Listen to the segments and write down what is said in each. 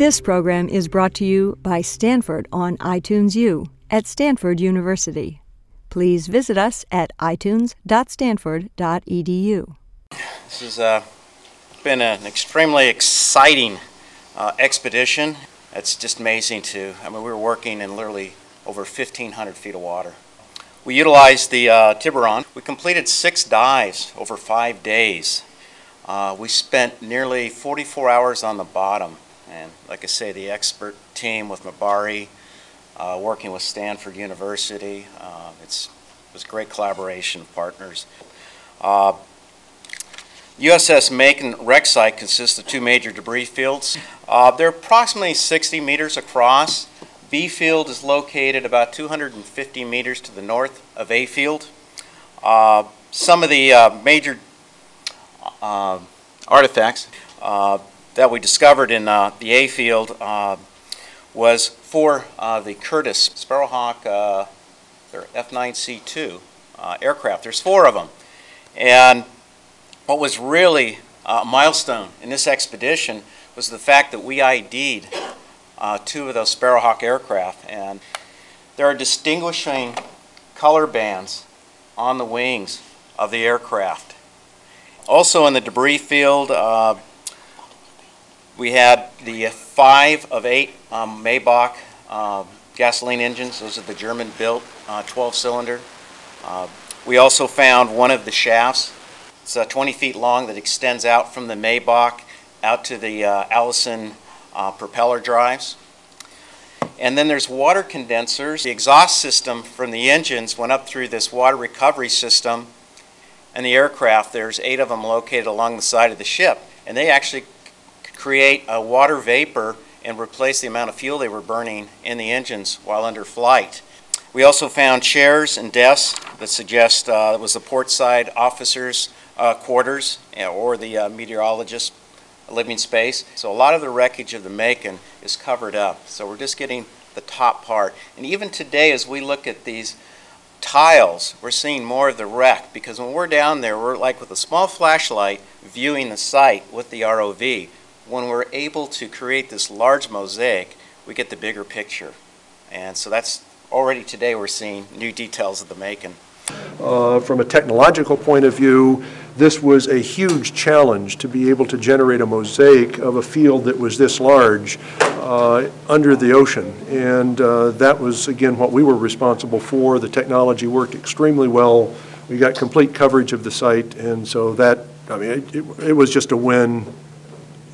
This program is brought to you by Stanford on iTunes U at Stanford University. Please visit us at itunes.stanford.edu. This has uh, been an extremely exciting uh, expedition. It's just amazing to, I mean, we were working in literally over 1,500 feet of water. We utilized the uh, Tiburon. We completed six dives over five days. Uh, we spent nearly 44 hours on the bottom. And like I say, the expert team with MBARI, uh, working with Stanford University, uh, it's, it was great collaboration partners. Uh, USS Macon wreck site consists of two major debris fields. Uh, they're approximately 60 meters across. B field is located about 250 meters to the north of A field. Uh, some of the uh, major artifacts that we discovered in uh, the A field uh, was for uh, the Curtiss Sparrowhawk, uh, their F9C2 uh, aircraft. There's four of them. And what was really a milestone in this expedition was the fact that we ID'd uh, two of those Sparrowhawk aircraft. And there are distinguishing color bands on the wings of the aircraft. Also in the debris field, uh, we had the five of eight um, Maybach uh, gasoline engines. Those are the German-built 12-cylinder. Uh, we also found one of the shafts. It's uh, 20 feet long that extends out from the Maybach out to the uh, Allison uh, propeller drives. And then there's water condensers. The exhaust system from the engines went up through this water recovery system. And the aircraft, there's eight of them located along the side of the ship. And they actually create a water vapor and replace the amount of fuel they were burning in the engines while under flight. We also found chairs and desks that suggest uh, it was the port side officers' uh, quarters or the uh, living space. So a lot of the wreckage of the Macon is covered up. So we're just getting the top part. And even today, as we look at these tiles, we're seeing more of the wreck because when we're down there, we're like with a small flashlight viewing the site with the ROV when we're able to create this large mosaic, we get the bigger picture. And so that's already today we're seeing new details of the Macon. Uh, From a technological point of view, this was a huge challenge to be able to generate a mosaic of a field that was this large uh, under the ocean. And uh, that was, again, what we were responsible for. The technology worked extremely well. We got complete coverage of the site, and so that, I mean, it- it it was just a win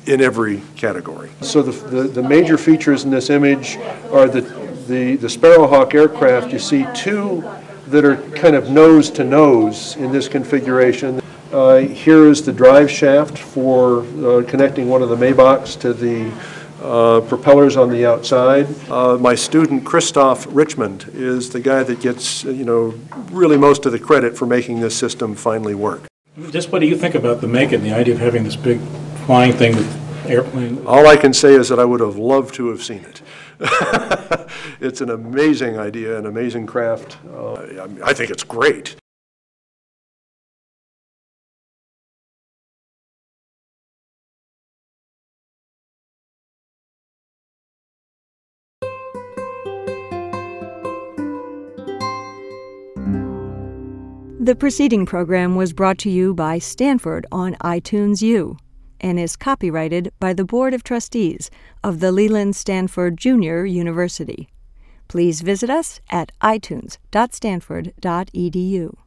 in every category. So the, the, the major features in this image are the, the, the Sparrowhawk aircraft. You see two that are kind of nose to nose in this configuration. Uh, here is the drive shaft for uh, connecting one of the Maybachs to the uh, propellers on the outside. Uh, my student Kristof Richmond is the guy that gets, uh, you know, really most of the credit for making this system finally work. Just what do you think about the Macon, the idea of having this big flying thing with airplane? All I can say is that I would have loved to have seen it. It's an amazing idea, an amazing craft. Uh, I mean, I think it's great. The preceding program was brought to you by Stanford on iTunes U and is copyrighted by the Board of Trustees of the Leland Stanford Junior University. Please visit us at itunes.stanford.edu.